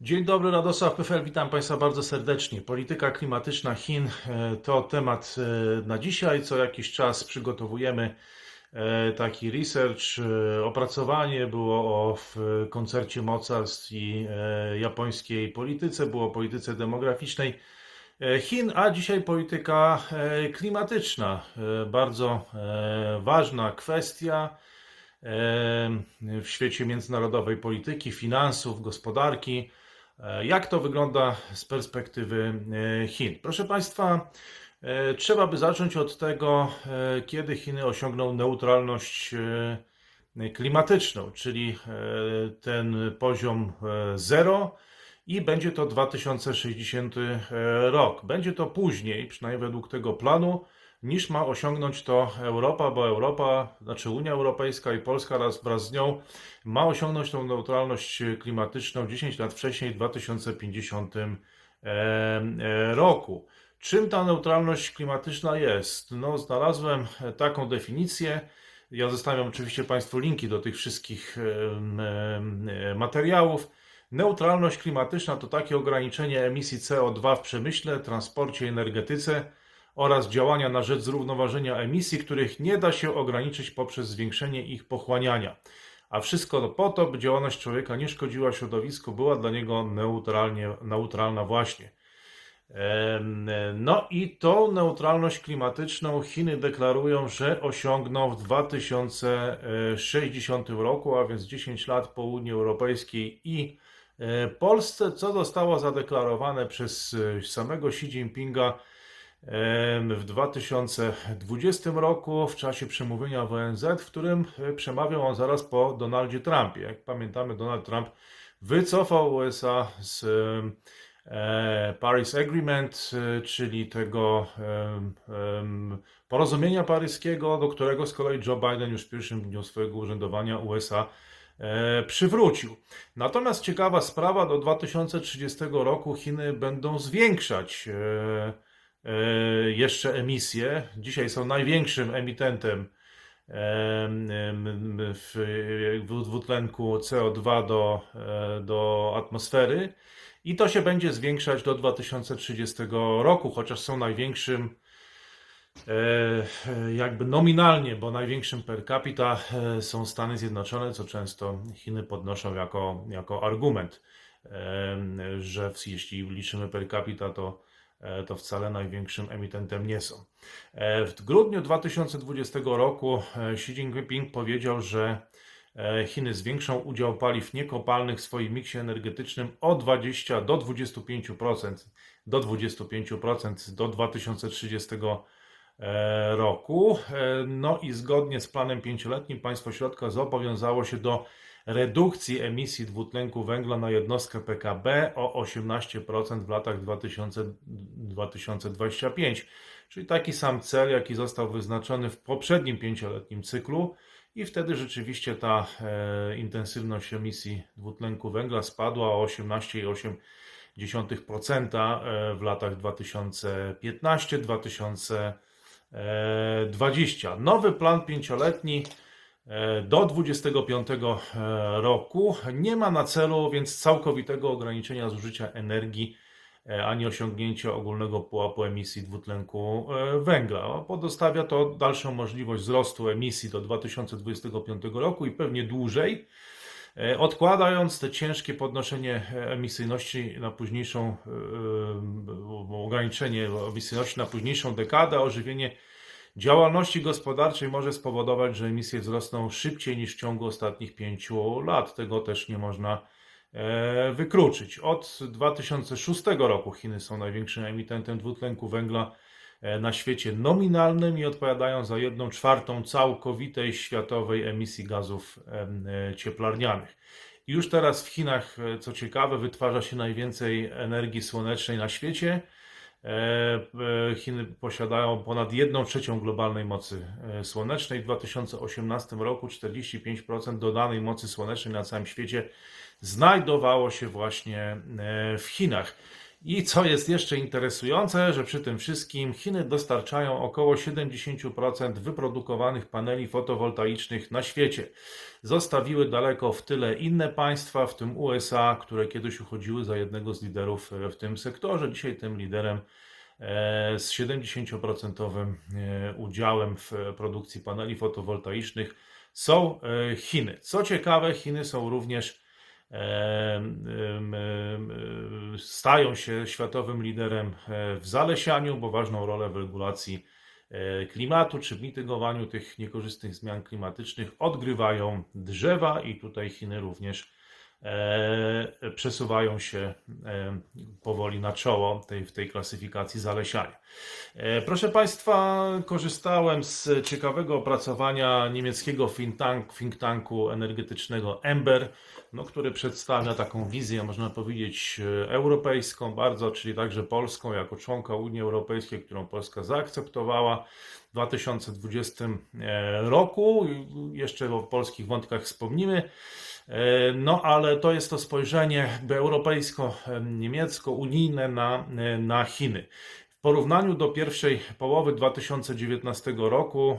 Dzień dobry, Radosław PFL, witam Państwa bardzo serdecznie. Polityka klimatyczna Chin e, to temat e, na dzisiaj. Co jakiś czas przygotowujemy e, taki research, opracowanie. Było o koncercie mocarstw i japońskiej polityce, było o polityce demograficznej Chin, a dzisiaj polityka klimatyczna. Bardzo ważna kwestia w świecie międzynarodowej polityki, finansów, gospodarki. E, jak to wygląda z perspektywy e, Chin? Proszę Państwa, e, trzeba by zacząć od tego, kiedy Chiny osiągną neutralność klimatyczną, czyli ten poziom zero i będzie to 2060 rok. Będzie to później, przynajmniej według tego planu, niż ma osiągnąć to Europa, bo Europa, znaczy Unia Europejska i Polska raz wraz z nią ma osiągnąć tą neutralność klimatyczną 10 lat wcześniej, w 2050 e, e, roku. Czym ta neutralność klimatyczna jest? No, znalazłem taką definicję. Ja zostawiam oczywiście Państwu linki do tych wszystkich materiałów. Neutralność klimatyczna to takie ograniczenie emisji CO2 w przemyśle, transporcie energetyce oraz działania na rzecz zrównoważenia emisji, których nie da się ograniczyć poprzez zwiększenie ich pochłaniania. A wszystko po to, by działalność człowieka nie szkodziła środowisku, była dla niego neutralnie, neutralna właśnie. No i tą neutralność klimatyczną Chiny deklarują, że osiągną w 2060 roku, a więc 10 lat po Unii Europejskiej i e, Polsce, co zostało zadeklarowane przez e, samego Xi Jinpinga w 2020 roku w czasie przemówienia w ONZ, w którym e, przemawiał on zaraz po Donaldzie Trumpie. Jak pamiętamy, Donald Trump wycofał USA z e, Paris Agreement, e, czyli tego porozumienia paryskiego, do którego z kolei Joe Biden już w pierwszym dniu swojego urzędowania USA przywrócił. Natomiast ciekawa sprawa, do 2030 roku Chiny będą zwiększać jeszcze emisje. Dzisiaj są największym emitentem dwutlenku CO2 do, e, do atmosfery i to się będzie zwiększać do 2030 roku, chociaż są największym e, jakby nominalnie, bo największym per capita są Stany Zjednoczone, co często Chiny podnoszą jako, jako argument, że jeśli liczymy per capita, to E, to wcale największym emitentem nie są. E, w grudniu 2020 roku e, Xi Jinping powiedział, że Chiny zwiększą udział paliw niekopalnych w swoim miksie energetycznym o 20 do 25%, do 25% do 2030 roku. No i zgodnie z planem pięcioletnim państwo środka zobowiązało się do redukcji emisji dwutlenku węgla na jednostkę PKB o 18% w latach 2000, 2025. Czyli taki sam cel, jaki został wyznaczony w poprzednim pięcioletnim cyklu, i wtedy rzeczywiście ta e, intensywność emisji dwutlenku węgla spadła o 18,8% e, w latach 2015-2020. Nowy plan pięcioletni E, do 25 e, roku nie ma na celu więc całkowitego ograniczenia zużycia energii e, ani osiągnięcia ogólnego pułapu emisji dwutlenku węgla. Pozostawia to dalszą możliwość wzrostu emisji do 2025 roku i pewnie dłużej, odkładając te ciężkie podnoszenie emisyjności na późniejszą, ograniczenie emisyjności na późniejszą dekadę, ożywienie działalności gospodarczej może spowodować, że emisje wzrosną szybciej niż w ciągu ostatnich pięciu lat. Tego też nie można e, wykluczyć. Od 2006 roku Chiny są największym emitentem dwutlenku węgla e, na świecie nominalnym i odpowiadają za jedną czwartą całkowitej światowej emisji gazów e, cieplarnianych. już teraz w Chinach, co ciekawe, wytwarza się najwięcej energii słonecznej na świecie. E, e, Chiny posiadają ponad 1 trzecią globalnej mocy e, słonecznej. W 2018 roku 45% dodanej mocy słonecznej na całym świecie znajdowało się właśnie w Chinach. I co jest jeszcze interesujące, że przy tym wszystkim Chiny dostarczają około 70% wyprodukowanych paneli fotowoltaicznych na świecie. Zostawiły daleko w tyle inne państwa, w tym USA, które kiedyś uchodziły za jednego z liderów w tym sektorze. Dzisiaj tym liderem e, z 70% e, udziałem w produkcji paneli fotowoltaicznych są e, Chiny. Co ciekawe, Chiny są również stają się światowym liderem e, w zalesianiu, bo ważną rolę w regulacji e, klimatu czy w mitygowaniu tych niekorzystnych zmian klimatycznych odgrywają drzewa i tutaj Chiny również przesuwają się powoli na czoło tej, w tej klasyfikacji zalesiania. Proszę Państwa, korzystałem z ciekawego opracowania niemieckiego think, tank, think tanku energetycznego Ember, no, który przedstawia taką wizję, można powiedzieć, europejską bardzo, czyli także polską, jako członka Unii Europejskiej, którą Polska zaakceptowała w 2020 e, roku. Jeszcze o polskich wątkach wspomnimy. E, no, ale to jest to spojrzenie europejsko-niemiecko-unijne na, na Chiny. W porównaniu do pierwszej połowy 2019 roku, e,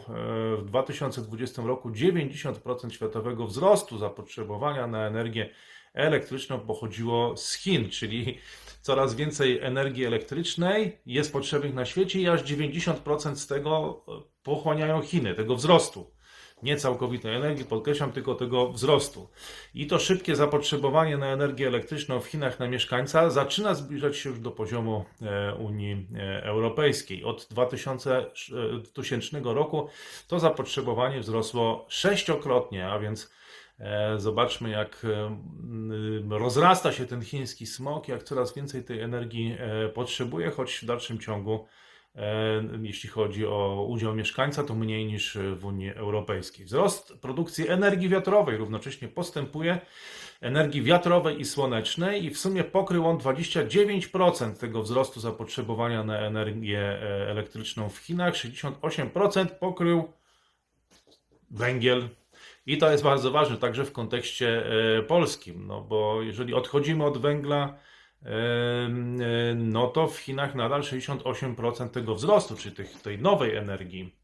w 2020 roku 90% światowego wzrostu zapotrzebowania na energię elektryczną pochodziło z Chin, czyli coraz więcej energii elektrycznej jest potrzebnych na świecie i aż 90% z tego pochłaniają Chiny, tego wzrostu nie całkowitej energii, podkreślam tylko tego wzrostu. I to szybkie zapotrzebowanie na energię elektryczną w Chinach na mieszkańca zaczyna zbliżać się już do poziomu e, Unii e, Europejskiej. Od 2000 roku to zapotrzebowanie wzrosło sześciokrotnie, a więc e, Zobaczmy, jak rozrasta się ten chiński smog, jak coraz więcej tej energii potrzebuje, choć w dalszym ciągu E, jeśli chodzi o udział mieszkańca, to mniej niż w Unii Europejskiej. Wzrost produkcji energii wiatrowej równocześnie postępuje, energii wiatrowej i słonecznej i w sumie pokrył on 29% tego wzrostu zapotrzebowania na energię e, elektryczną w Chinach, 68% pokrył węgiel. I to jest bardzo ważne także w kontekście e, polskim, no bo jeżeli odchodzimy od węgla, no to w Chinach nadal 68% tego wzrostu, czyli tych, tej nowej energii,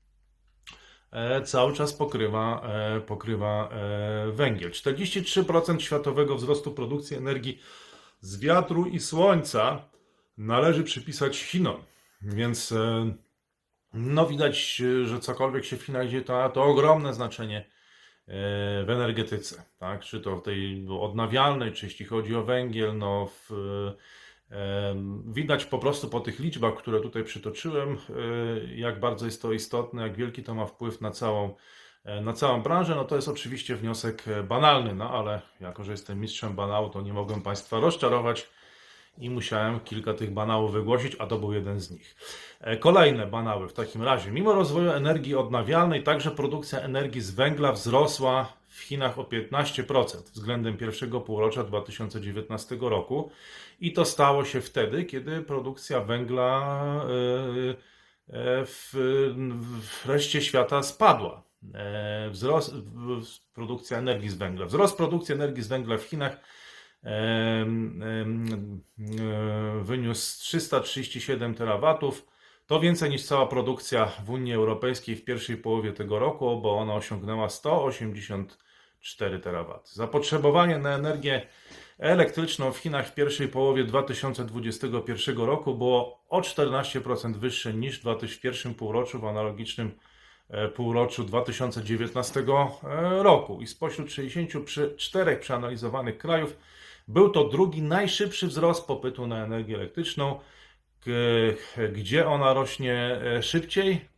e, cały czas pokrywa, e, pokrywa e, węgiel. 43% światowego wzrostu produkcji energii z wiatru i słońca należy przypisać Chinom. Więc no widać, że cokolwiek się w Chinach dzieje, to, to ogromne znaczenie w energetyce, tak? czy to w tej odnawialnej, czy jeśli chodzi o węgiel, no w, widać po prostu po tych liczbach, które tutaj przytoczyłem, e, jak bardzo jest to istotne, jak wielki to ma wpływ na całą, e, na całą branżę. No to jest oczywiście wniosek banalny, no ale jako, że jestem mistrzem banału, to nie mogłem Państwa rozczarować i musiałem kilka tych banałów wygłosić, a to był jeden z nich. E, kolejne banały w takim razie. Mimo rozwoju energii odnawialnej, także produkcja energii z węgla wzrosła w Chinach o 15% względem pierwszego półrocza 2019 roku i to stało się wtedy, kiedy produkcja węgla e, e, w, reszcie świata spadła. Wzrost produkcja energii z węgla. Wzrost produkcji energii z węgla w Chinach wyniósł 337 terawatów. To więcej niż cała produkcja w Unii Europejskiej w pierwszej połowie tego roku, bo ona osiągnęła 184 terawaty. Zapotrzebowanie na energię elektryczną w Chinach w pierwszej połowie 2021 roku było o 14% wyższe niż w pierwszym półroczu w analogicznym e, półroczu 2019 e, roku. I spośród 64 przeanalizowanych krajów był to drugi najszybszy wzrost popytu na energię elektryczną. Gdzie ona rośnie e, szybciej?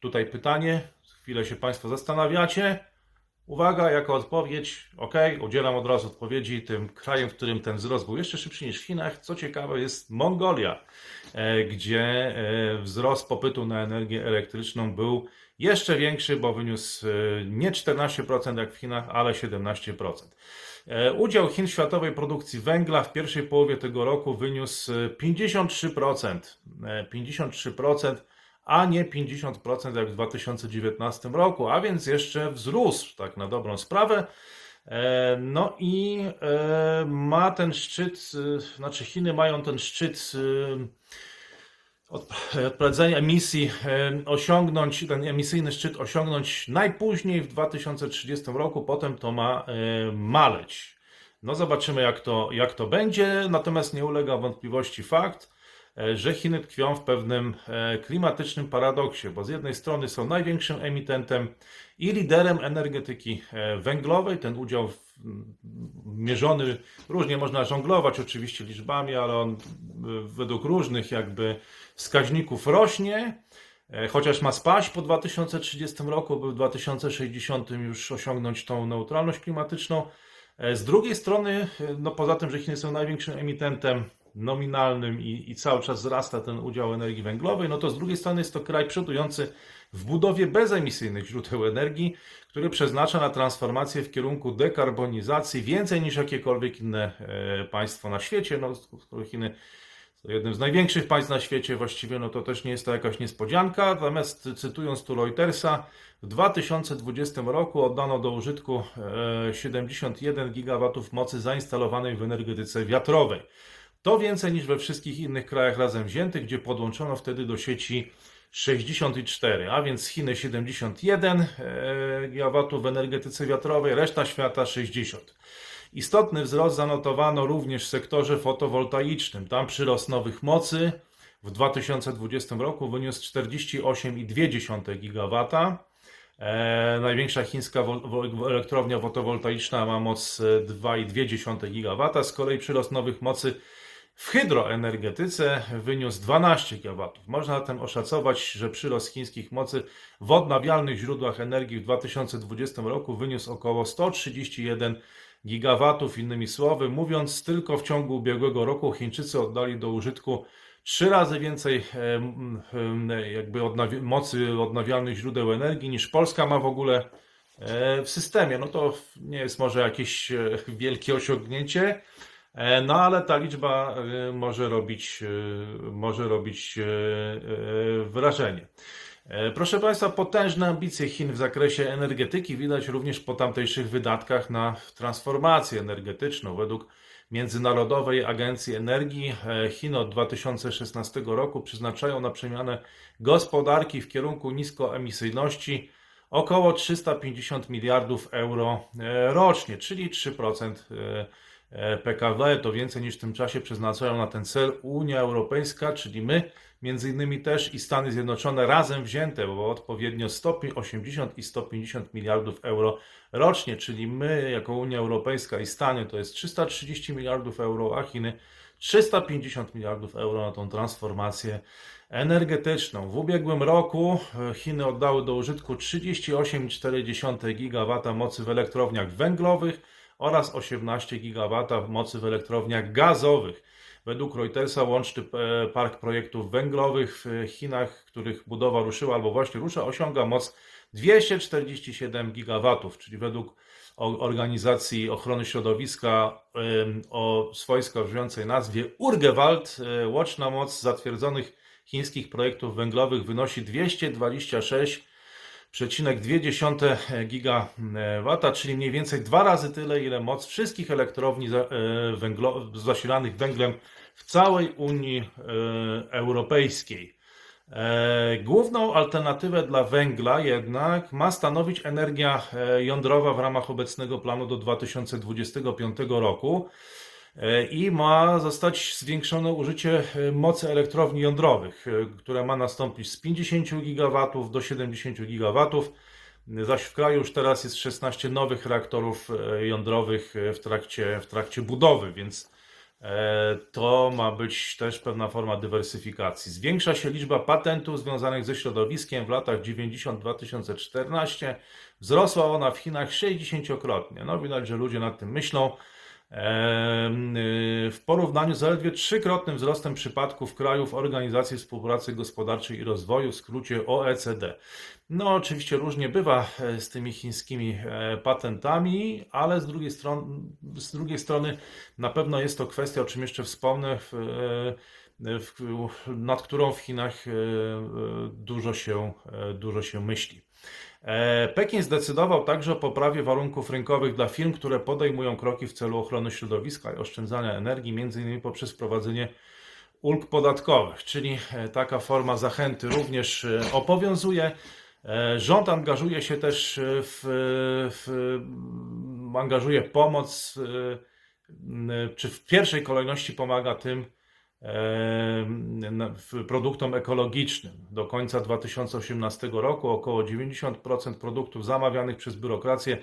Tutaj pytanie, chwilę się Państwo zastanawiacie. Uwaga, jako odpowiedź, ok, udzielam od razu odpowiedzi. Tym krajem, w którym ten wzrost był jeszcze szybszy niż w Chinach, co ciekawe, jest Mongolia, e, gdzie e, wzrost popytu na energię elektryczną był jeszcze większy, bo wyniósł nie 14% jak w Chinach, ale 17%. E, udział Chin w światowej produkcji węgla w pierwszej połowie tego roku wyniósł 53%. E, 53%, e, a nie 50% jak w 2019 roku, a więc jeszcze wzrósł, tak na dobrą sprawę. No i ma ten szczyt, znaczy Chiny mają ten szczyt odprowadzenia emisji osiągnąć, ten emisyjny szczyt osiągnąć najpóźniej w 2030 roku, potem to ma maleć. No zobaczymy jak to, jak to będzie, natomiast nie ulega wątpliwości fakt, E, że Chiny tkwią w pewnym e, klimatycznym paradoksie, bo z jednej strony są największym emitentem i liderem energetyki e, węglowej, ten udział mierzony, różnie można żonglować oczywiście liczbami, ale on według różnych jakby wskaźników rośnie, chociaż ma spaść po 2030 roku, by w 2060 już osiągnąć tą neutralność klimatyczną. Z drugiej strony, no poza tym, że Chiny są największym emitentem nominalnym i, i cały czas wzrasta ten udział energii węglowej, no to z drugiej strony jest to kraj przodujący w budowie bezemisyjnych źródeł energii, który przeznacza na transformację w kierunku dekarbonizacji więcej niż jakiekolwiek inne e, państwo na świecie. No, Chiny to jednym z największych państw na świecie, właściwie no to też nie jest to jakaś niespodzianka. Natomiast cytując tu Reutersa, w 2020 roku oddano do użytku 71 e, gigawatów mocy zainstalowanej w energetyce wiatrowej. To więcej niż we wszystkich innych krajach razem wziętych, gdzie podłączono wtedy do sieci 64, a więc Chiny 71 e, GW w energetyce wiatrowej, reszta świata 60. Istotny wzrost zanotowano również w sektorze fotowoltaicznym. Tam przyrost nowych mocy w 2020 roku wyniósł 48,2 GW. E, największa chińska elektrownia fotowoltaiczna ma moc 2,2 GW. Z kolei przyrost nowych mocy w hydroenergetyce wyniósł 12 GW. Można zatem oszacować, że przyrost chińskich mocy w odnawialnych źródłach energii w 2020 roku wyniósł około 131 gigawatów. Innymi słowy, mówiąc, tylko w ciągu ubiegłego roku Chińczycy oddali do użytku trzy razy więcej jakby odnawi mocy odnawialnych źródeł energii niż Polska ma w ogóle e, w systemie. No to nie jest może jakieś e, wielkie osiągnięcie, E, no ale ta liczba może robić, może robić wrażenie. Proszę Państwa, potężne ambicje Chin w zakresie energetyki widać również po tamtejszych wydatkach na transformację energetyczną. Według Międzynarodowej Agencji Energii Chiny od 2016 roku przeznaczają na przemianę gospodarki w kierunku niskoemisyjności około 350 miliardów euro rocznie, czyli 3% E, PKB, to więcej niż w tym czasie przeznaczają na ten cel Unia Europejska, czyli my, między innymi też i Stany Zjednoczone razem wzięte, bo odpowiednio 180 i 150 miliardów euro rocznie, czyli my jako Unia Europejska i Stany to jest 330 miliardów euro, a Chiny 350 miliardów euro na tą transformację energetyczną. W ubiegłym roku e, Chiny oddały do użytku 38,4 GW mocy w elektrowniach węglowych, oraz 18 GW mocy w elektrowniach gazowych. Według Reutersa łączny e, park projektów węglowych w Chinach, których budowa ruszyła albo właśnie rusza, osiąga moc 247 GW, czyli według Organizacji Ochrony Środowiska o swojsko brzmiącej nazwie Urgewald, e, łączna moc zatwierdzonych chińskich projektów węglowych wynosi 226 0,2 gigawata, czyli mniej więcej dwa razy tyle, ile moc wszystkich elektrowni e, zasilanych węglem w całej Unii e, Europejskiej. E, główną alternatywę dla węgla jednak ma stanowić energia jądrowa w ramach obecnego planu do 2025 roku. E, i ma zostać zwiększone użycie e, mocy elektrowni jądrowych, e, które ma nastąpić z 50 GW do 70 GW. Zaś w kraju już teraz jest 16 nowych reaktorów jądrowych w trakcie, w trakcie budowy, więc to ma być też pewna forma dywersyfikacji. Zwiększa się liczba patentów związanych ze środowiskiem w latach 90-2014. Wzrosła ona w Chinach 60-krotnie. No widać, że ludzie nad tym myślą. Y, w porównaniu z zaledwie trzykrotnym wzrostem przypadków krajów Organizacji Współpracy Gospodarczej i Rozwoju, w skrócie OECD. No, oczywiście różnie bywa e, z tymi chińskimi e, patentami, ale z drugiej, strony, z drugiej strony na pewno jest to kwestia, o czym jeszcze wspomnę, e, nad którą w Chinach dużo się, dużo się myśli. E, Pekin zdecydował także o poprawie warunków rynkowych dla firm, które podejmują kroki w celu ochrony środowiska i oszczędzania energii, m.in. poprzez wprowadzenie ulg podatkowych, czyli e, taka forma zachęty również e, obowiązuje. Rząd angażuje się też w, w angażuje pomoc, czy w pierwszej kolejności pomaga tym, produktom ekologicznym. Do końca 2018 roku około 90% produktów zamawianych przez biurokrację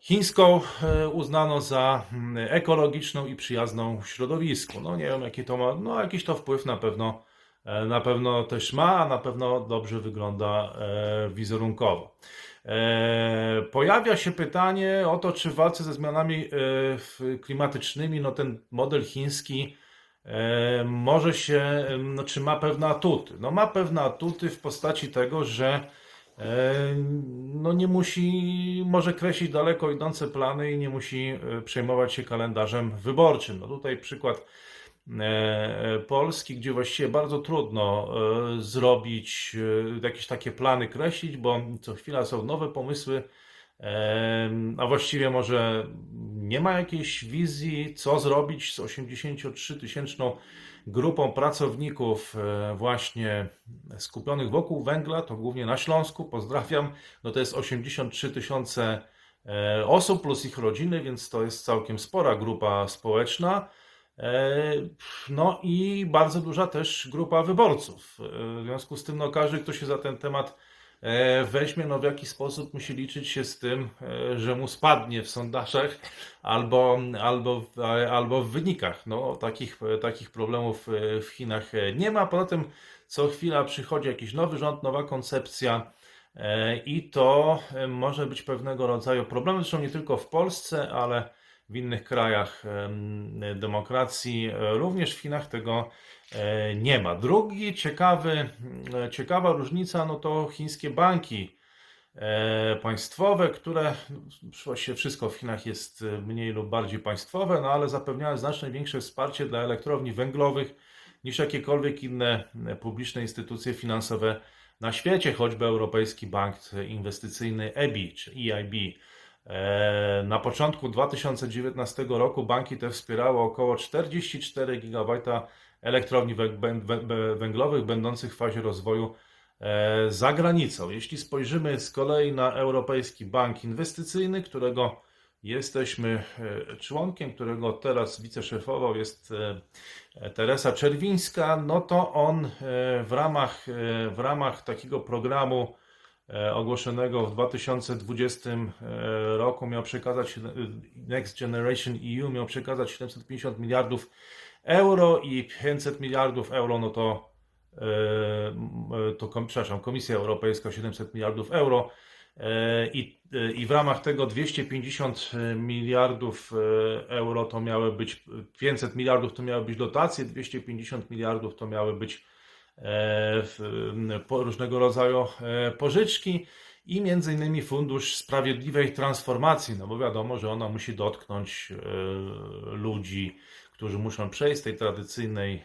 chińską e, uznano za mm, ekologiczną i przyjazną środowisku. No nie wiem jaki to ma, no jakiś to wpływ na pewno, e, na pewno też ma, a na pewno dobrze wygląda e, wizerunkowo. Pojawia się pytanie o to, czy w walce ze zmianami klimatycznymi no ten model chiński może się, no, czy ma pewne atuty? No ma pewne atuty w postaci tego, że e, no nie musi, może kreślić daleko idące plany i nie musi e, przejmować się kalendarzem wyborczym. No tutaj przykład Polski, gdzie właściwie bardzo trudno zrobić jakieś takie plany kreślić, bo co chwila są nowe pomysły, a właściwie może nie ma jakiejś wizji, co zrobić z 83-tysięczną grupą pracowników e, właśnie skupionych wokół węgla, to głównie na Śląsku, pozdrawiam, no to jest 83 tysiące e, osób plus ich rodziny, więc to jest całkiem spora grupa społeczna. E, no i bardzo duża też grupa wyborców. W związku z tym, no każdy, kto się za ten temat weźmie, no w jaki sposób musi liczyć się z tym, e, że mu spadnie w sondażach albo, albo, albo w wynikach. No, takich, takich problemów w Chinach nie ma. Poza tym co chwila przychodzi jakiś nowy rząd, nowa koncepcja e, i to może być pewnego rodzaju problem. Zresztą nie tylko w Polsce, ale w innych krajach demokracji, również w Chinach tego E, nie ma. Drugi ciekawy, e, ciekawa różnica no to chińskie banki e, państwowe, które właściwie wszystko w Chinach jest mniej lub bardziej państwowe, no ale zapewniają znacznie większe wsparcie dla elektrowni węglowych niż jakiekolwiek inne publiczne instytucje finansowe na świecie, choćby Europejski Bank Inwestycyjny EBI czy EIB. Na początku 2019 roku banki te wspierały około 44 GB elektrowni węglowych będących w fazie rozwoju e, za granicą. Jeśli spojrzymy z kolei na Europejski Bank Inwestycyjny, którego jesteśmy e, członkiem, którego teraz wiceszefował jest e, Teresa Czerwińska, no to on w ramach, w ramach takiego programu ogłoszonego w 2020 roku miał przekazać Next Generation EU miał przekazać 750 miliardów euro i 500 miliardów euro, no to, e, to przepraszam, Komisja Europejska 700 miliardów euro e, i, e, i w ramach tego 250 miliardów euro to miały być, 500 miliardów to miały być dotacje, 250 miliardów to miały być różnego rodzaju pożyczki i między innymi Fundusz Sprawiedliwej Transformacji, no bo wiadomo, że ona musi dotknąć ludzi, którzy muszą przejść z tej tradycyjnej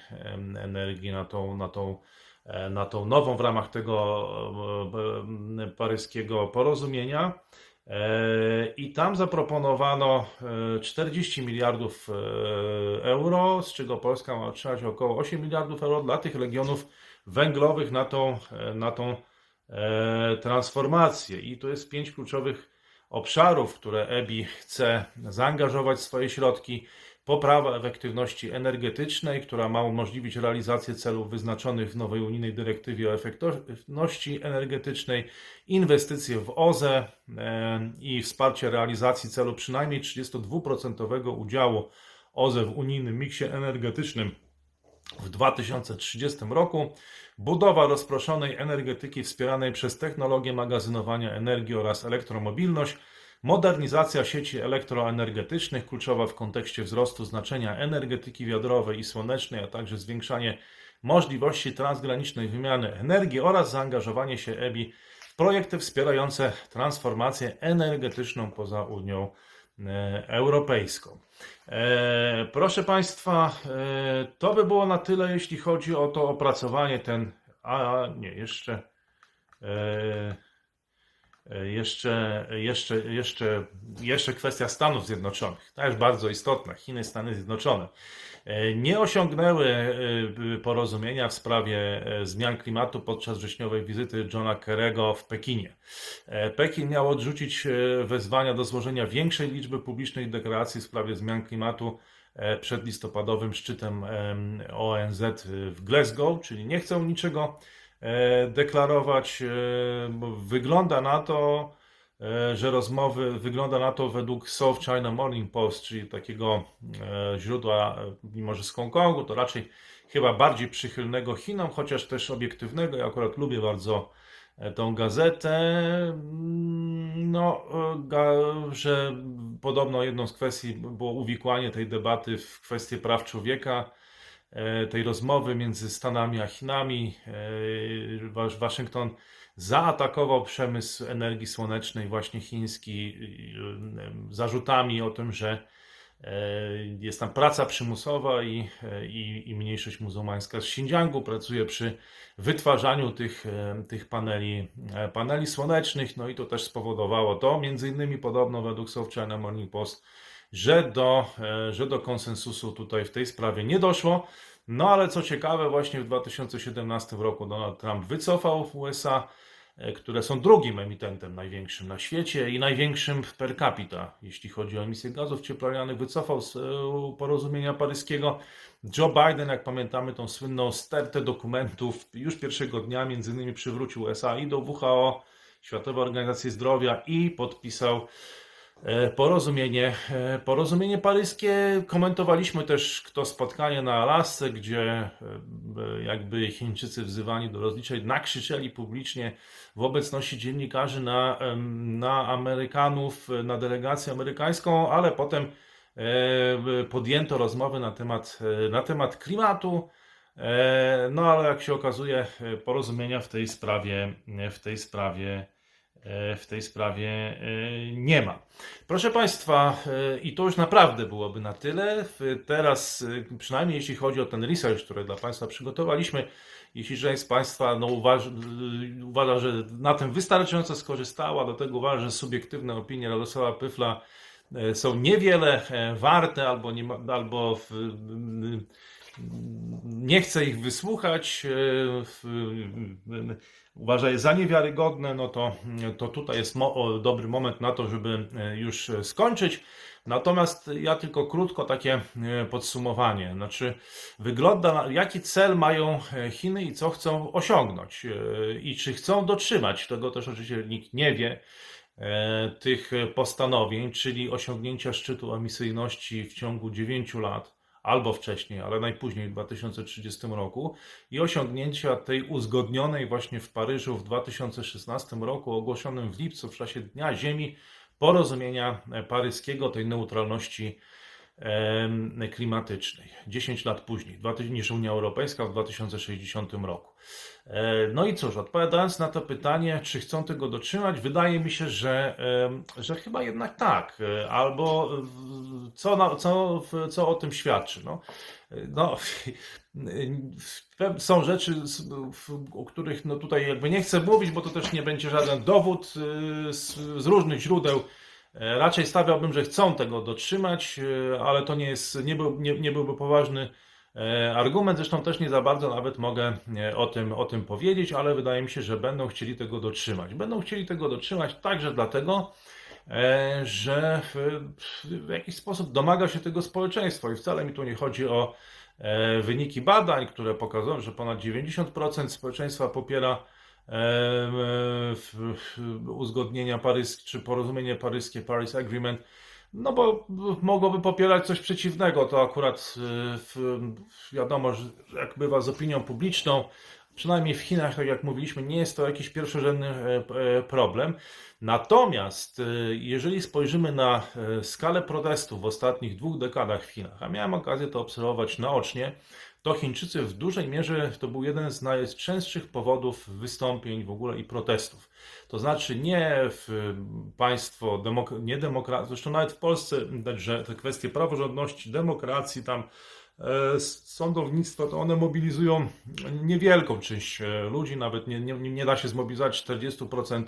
energii na tą, na tą, e, na tą nową w ramach tego e, paryskiego porozumienia. E, I tam zaproponowano 40 miliardów euro, z czego Polska ma otrzymać około 8 miliardów euro dla tych regionów węglowych na tą, na tą transformację. I to jest pięć kluczowych obszarów, w które EBI chce zaangażować swoje środki poprawa efektywności energetycznej, która ma umożliwić realizację celów wyznaczonych w nowej unijnej dyrektywie o efektywności energetycznej, inwestycje w OZE e, i wsparcie realizacji celu przynajmniej 32% udziału OZE w unijnym miksie energetycznym w 2030 roku, budowa rozproszonej energetyki wspieranej przez technologię magazynowania energii oraz elektromobilność, Modernizacja sieci elektroenergetycznych, kluczowa w kontekście wzrostu znaczenia energetyki wiatrowej i słonecznej, a także zwiększanie możliwości transgranicznej wymiany energii oraz zaangażowanie się EBI w projekty wspierające transformację energetyczną poza Unią e, Europejską. E, proszę Państwa, e, to by było na tyle, jeśli chodzi o to opracowanie ten. A nie, jeszcze. Jeszcze, jeszcze, jeszcze, jeszcze kwestia Stanów Zjednoczonych, też bardzo istotna. Chiny, Stany Zjednoczone nie osiągnęły porozumienia w sprawie zmian klimatu podczas wrześniowej wizyty Johna Kerry'ego w Pekinie. Pekin miał odrzucić wezwania do złożenia większej liczby publicznych deklaracji w sprawie zmian klimatu przed listopadowym szczytem ONZ w Glasgow, czyli nie chcą niczego E, deklarować. E, wygląda na to, e, że rozmowy, wygląda na to według South China Morning Post, czyli takiego źródła, mimo że z Hongkongu, to raczej chyba bardziej przychylnego Chinom, chociaż też obiektywnego. Ja akurat lubię bardzo tą gazetę. Mm, no, że podobno jedną z kwestii było uwikłanie tej debaty w kwestie praw człowieka E, tej rozmowy między Stanami a Chinami. E, Waszyngton zaatakował przemysł energii słonecznej, właśnie chiński, e, zarzutami o tym, że jest tam praca przymusowa i, i, i mniejszość muzułmańska z Xinjiangu pracuje przy wytwarzaniu tych, tych paneli, paneli słonecznych. No i to też spowodowało to, między innymi podobno według South China Morning Post, że do, e, że do konsensusu tutaj w tej sprawie nie doszło. No ale co ciekawe, właśnie w 2017 roku Donald Trump wycofał USA, e, które są drugim emitentem największym na świecie i największym per capita, jeśli chodzi o emisję gazów cieplarnianych, wycofał z e, porozumienia paryskiego. Joe Biden, jak pamiętamy, tą słynną stertę dokumentów już pierwszego dnia między innymi przywrócił USA i do WHO, Światowej Organizacji Zdrowia i podpisał porozumienie, e, porozumienie paryskie. Komentowaliśmy też to spotkanie na Alasce, gdzie e, jakby Chińczycy wzywani do rozliczeń nakrzyczeli publicznie w obecności dziennikarzy na, na Amerykanów, na delegację amerykańską, ale potem podjęto rozmowy na temat, na temat klimatu. No ale jak się okazuje, porozumienia w tej sprawie, w tej sprawie E, w tej sprawie e, nie ma. Proszę Państwa, e, i to już naprawdę byłoby na tyle. Teraz, przynajmniej jeśli chodzi o ten research, który dla Państwa przygotowaliśmy, jeśli część z Państwa no, uważa, uważa, że na tym wystarczająco skorzystała, do tego uważa, że subiektywne opinie Radosława Pyfla są niewiele warte albo, nie ma, albo w, nie chce ich wysłuchać, uważa je za niewiarygodne, no to, to tutaj jest mo dobry moment na to, żeby e, już skończyć. Natomiast ja tylko krótko takie e, podsumowanie. Znaczy, wygląda, jaki cel mają e, Chiny i co chcą osiągnąć i czy chcą dotrzymać, tego też oczywiście nikt nie wie, tych postanowień, czyli osiągnięcia szczytu emisyjności w ciągu 9 lat albo wcześniej, ale najpóźniej w 2030 roku i osiągnięcia tej uzgodnionej właśnie w Paryżu w 2016 roku, ogłoszonym w lipcu w czasie Dnia Ziemi, porozumienia paryskiego, tej neutralności klimatycznej. 10 lat później, niż Unia Europejska w 2060 roku. E, no i cóż, odpowiadając na to pytanie, czy chcą tego dotrzymać, wydaje mi się, że, że chyba jednak tak. E, albo co, co, co o tym świadczy? No, no, są rzeczy, o których no tutaj jakby nie chcę mówić, bo to też nie będzie żaden dowód e, z, z różnych źródeł. Raczej stawiałbym, że chcą tego dotrzymać, ale to nie, jest, nie, był, nie, nie byłby poważny E, argument zresztą też nie za bardzo nawet mogę e, o tym, o tym powiedzieć, ale wydaje mi się, że będą chcieli tego dotrzymać. Będą chcieli tego dotrzymać także dlatego, e, że w jakiś sposób domaga się tego społeczeństwo i wcale mi tu nie chodzi o wyniki badań, które pokazują, że ponad 90% społeczeństwa popiera uzgodnienia paryskie czy porozumienie paryskie, Paris Agreement, no bo mogłoby popierać coś przeciwnego. To akurat y, wiadomo, że jak bywa z opinią publiczną, przynajmniej w Chinach, tak jak mówiliśmy, nie jest to jakiś pierwszorzędny e, e, problem. Natomiast jeżeli spojrzymy na e, skalę protestów w ostatnich dwóch dekadach w Chinach, a miałem okazję to obserwować naocznie, to Chińczycy w dużej mierze to był jeden z najczęstszych powodów wystąpień w ogóle i protestów. To znaczy nie w państwo demok- niedemokratyczne, zresztą nawet w Polsce że te kwestie praworządności, demokracji tam e, sądownictwa, to one mobilizują niewielką część ludzi, nawet nie, nie, nie da się zmobilizować 40%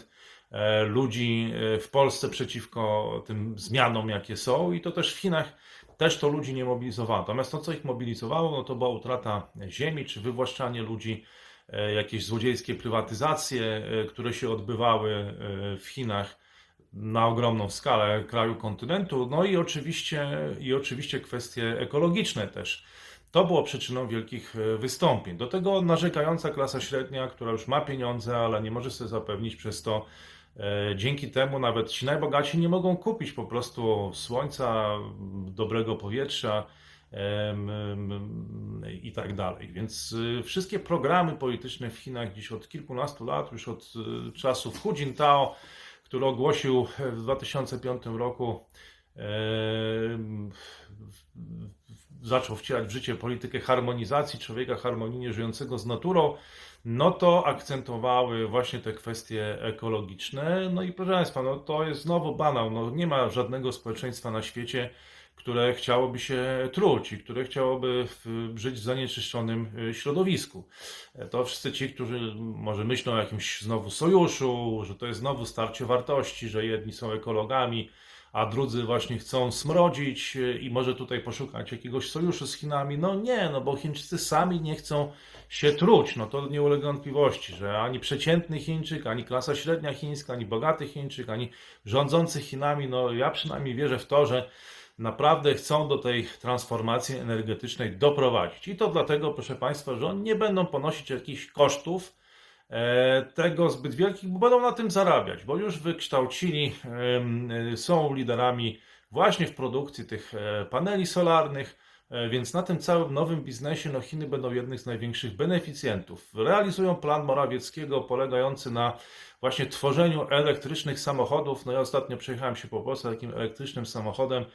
ludzi w Polsce przeciwko tym zmianom, jakie są, i to też w Chinach też to ludzi nie mobilizowało. Natomiast to, co ich mobilizowało, no to była utrata ziemi, czy wywłaszczanie ludzi, e, jakieś złodziejskie prywatyzacje, e, które się odbywały e, w Chinach na ogromną skalę kraju kontynentu, no i oczywiście, i oczywiście kwestie ekologiczne też. To było przyczyną wielkich wystąpień. Do tego narzekająca klasa średnia, która już ma pieniądze, ale nie może sobie zapewnić przez to E, dzięki temu nawet ci najbogaci nie mogą kupić po prostu słońca, dobrego powietrza i tak dalej. Więc wszystkie programy polityczne w Chinach dziś od kilkunastu lat, już od czasów Hu Jintao, który ogłosił w 2005 roku, zaczął wcielać w życie politykę harmonizacji człowieka harmonijnie żyjącego z naturą, no to akcentowały właśnie te kwestie ekologiczne. No i proszę Państwa, no to jest znowu banał. No nie ma żadnego społeczeństwa na świecie, które chciałoby się truć i które chciałoby żyć w zanieczyszczonym y, środowisku. To wszyscy ci, którzy może myślą o jakimś znowu sojuszu, że to jest znowu starcie wartości, że jedni są ekologami, a drudzy właśnie chcą smrodzić y, i może tutaj poszukać jakiegoś sojuszu z Chinami. No nie, no bo Chińczycy sami nie chcą się truć. No to nie ulega wątpliwości, że ani przeciętny Chińczyk, ani klasa średnia chińska, ani bogaty Chińczyk, ani rządzący Chinami, no ja przynajmniej wierzę w to, że naprawdę chcą do tej transformacji energetycznej doprowadzić. I to dlatego, proszę Państwa, że oni nie będą ponosić jakichś kosztów, E, tego zbyt wielkich, bo będą na tym zarabiać, bo już wykształcili, są liderami właśnie w produkcji tych e, paneli solarnych, e, więc na tym całym nowym biznesie no Chiny będą jednych z największych beneficjentów. Realizują plan Morawieckiego polegający na właśnie tworzeniu elektrycznych samochodów. No ja ostatnio przejechałem się po Polsce takim elektrycznym samochodem,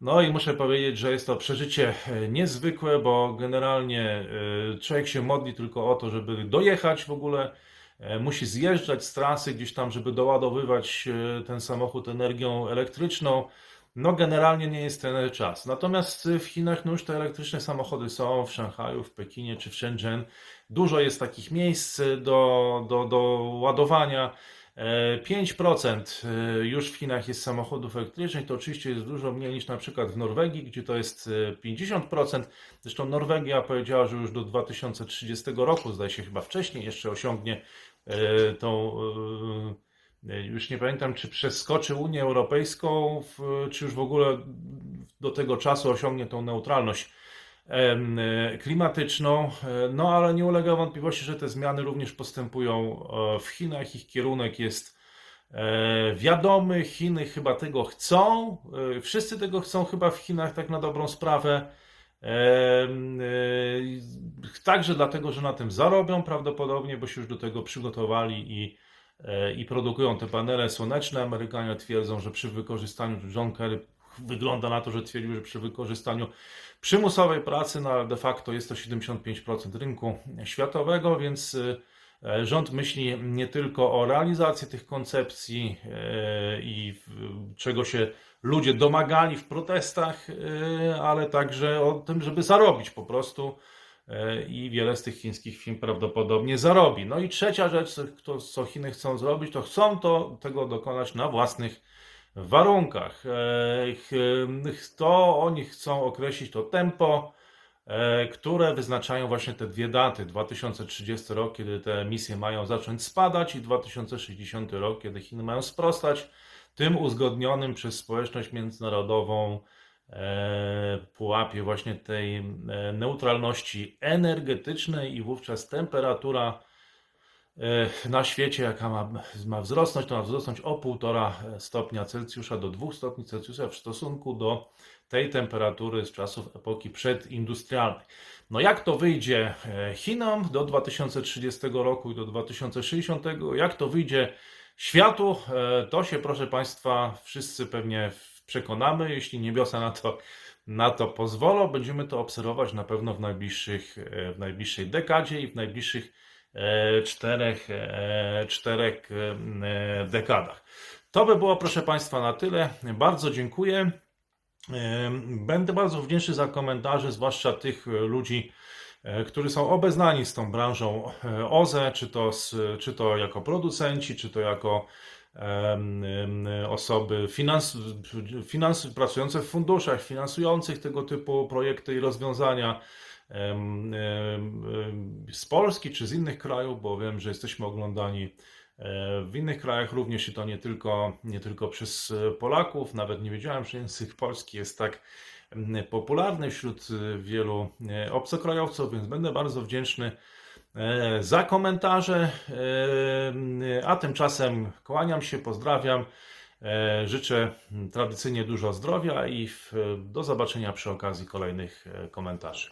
no i muszę powiedzieć, że jest to przeżycie e, niezwykłe, bo generalnie e, człowiek się modli tylko o to, żeby dojechać w ogóle. E, musi zjeżdżać z trasy gdzieś tam, żeby doładowywać ten samochód energią elektryczną. No, generalnie nie jest ten czas. Natomiast w Chinach no już te elektryczne samochody są, w Szanghaju, w Pekinie czy w Shenzhen. Dużo jest takich miejsc do, do, do ładowania. 5% e, już w Chinach jest samochodów elektrycznych, to oczywiście jest dużo mniej niż na przykład w Norwegii, gdzie to jest 50%. E, Zresztą Norwegia powiedziała, że już do 2030 roku, zdaje się chyba wcześniej jeszcze osiągnie e, tą, już nie pamiętam, czy przeskoczy Unię Europejską, czy już w ogóle do tego czasu osiągnie tą neutralność klimatyczną, e, no ale nie ulega wątpliwości, że te zmiany również postępują e, w Chinach. Ich kierunek jest wiadomy, Chiny chyba tego chcą, wszyscy tego chcą chyba w Chinach, tak na dobrą sprawę. Także dlatego, że na tym zarobią prawdopodobnie, bo się już do tego przygotowali i, i produkują te panele słoneczne. Amerykanie twierdzą, że przy wykorzystaniu, John Kerry wygląda na to, że twierdził, że przy wykorzystaniu przymusowej pracy, no ale de facto jest to 75% rynku światowego, więc e, rząd myśli nie tylko o realizacji tych koncepcji e, i czego się ludzie domagali w protestach, e, ale także o tym, żeby zarobić po prostu i wiele z tych chińskich firm prawdopodobnie zarobi. No i trzecia rzecz, co Chiny chcą zrobić, to chcą to, tego dokonać na własnych warunkach. E, to oni chcą określić to tempo, e, które wyznaczają właśnie te dwie daty. 2030 rok, kiedy te emisje mają zacząć spadać i 2060 rok, kiedy Chiny mają sprostać tym uzgodnionym przez społeczność międzynarodową e, pułapie właśnie tej neutralności energetycznej i wówczas temperatura na świecie, jaka ma, ma wzrosnąć, to ma wzrosnąć o 1,5 stopnia Celsjusza do 2 stopni Celsjusza w stosunku do tej temperatury z czasów epoki przedindustrialnej. No jak to wyjdzie e, Chinom do 2030 roku i do 2060, jak to wyjdzie światu, e, to się proszę Państwa wszyscy pewnie przekonamy, jeśli niebiosa na to, na to pozwolą. Będziemy to obserwować na pewno w, najbliższych, w najbliższej dekadzie i w najbliższych E, czterech, e, czterech e, dekadach. To by było, proszę Państwa, na tyle. Bardzo dziękuję. Będę bardzo wdzięczny za komentarze, zwłaszcza tych e, ludzi, e, którzy są obeznani z tą branżą e, OZE, czy to, z, czy to jako producenci, czy to jako osoby finans, finans, pracujące w funduszach, finansujących tego typu projekty i rozwiązania z Polski czy z innych krajów, bo wiem, że jesteśmy oglądani e, w innych krajach również i to nie tylko, nie tylko przez e, Polaków. Nawet nie wiedziałem, że język polski jest tak popularny wśród e, wielu obcokrajowców, więc będę bardzo wdzięczny za komentarze. A tymczasem kłaniam się, pozdrawiam. Życzę tradycyjnie dużo zdrowia i do zobaczenia przy okazji kolejnych komentarzy.